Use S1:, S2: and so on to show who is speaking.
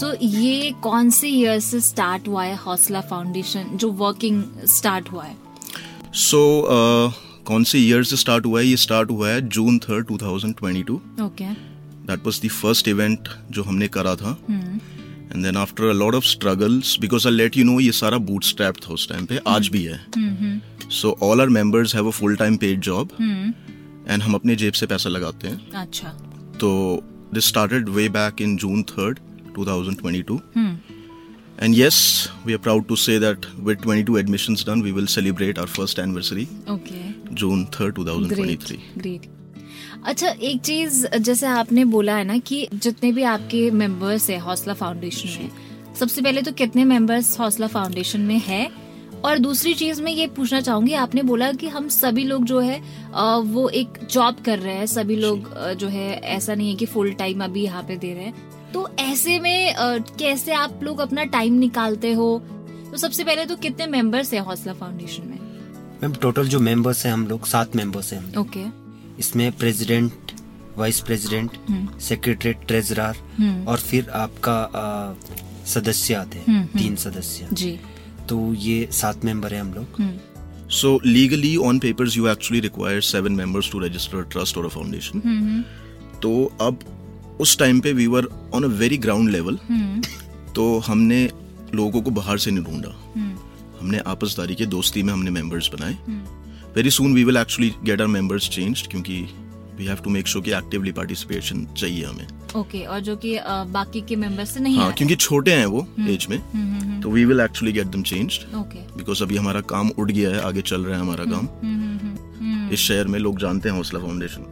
S1: सो ये कौन से ईयर से स्टार्ट हुआ है हौसला फाउंडेशन जो वर्किंग स्टार्ट हुआ है?
S2: सो so, uh, कौन से ईयर से स्टार्ट हुआ है? ये स्टार्ट हुआ है June third 2022
S1: okay
S2: that was the first event जो हमने करा था. And then after a lot of struggles because I let you know ये सारा बूट स्ट्रैप था उस टाइम पे आज भी है. So all our members have a full time paid job and हम अपने जेब से पैसा लगाते हैं.
S1: अच्छा.
S2: तो this started way back in June third 2022 And yes, we are proud to say that with 22 admissions done, we will celebrate our first anniversary,
S1: okay
S2: June 3rd, 2023.
S1: Great अच्छा एक चीज़ जैसे आपने बोला है ना कि जितने भी आपके मेंबर्स है हौसला फाउंडेशन में सबसे पहले तो कितने मेंबर्स हौसला फाउंडेशन में है? और दूसरी चीज़ मैं ये पूछना चाहूँगी आपने बोला कि हम सभी लोग जो है वो एक जॉब कर रहे हैं सभी लोग जो है ऐसा नहीं है कि फुल टाइम अभी यहाँ पे दे रहे हैं। तो ऐसे में अ, कैसे आप लोग अपना टाइम निकालते हो? तो सबसे पहले तो कितने मेंबर्स है हौसला फाउंडेशन में?
S3: मैम टोटल जो मेंबर्स हैं हम लोग सात मेंबर्स हैं।
S1: ओके
S3: इसमें president vice president secretary treasurer और फिर आपका आ, सदस्य आते हैं। तीन सदस्य।
S1: जी।
S3: तो ये सात मेंबर हैं हम लोग।
S2: So legally, on papers, you actually require seven members to register a trust or a foundation. तो अब उस टाइम पे we were on a very ground level तो हमने लोगों को बाहर से नहीं ढूंढा। हमने आपसदारी के दोस्ती में हमने मेंबर्स बनाए। Very soon we will actually get our members changed क्योंकि we have to make sure कि एक्टिवली पार्टिसिपेशन चाहिए हमें।
S1: ओके okay, और जो कि बाकी के मेंबर्स से नहीं
S2: हाँ क्योंकि छोटे हैं वो एज में तो we will actually get them changed
S1: okay
S2: because अभी हमारा काम उठ गया है आगे चल रहा है हमारा काम। इस शहर में लोग जानते हैं हौसला फाउंडेशन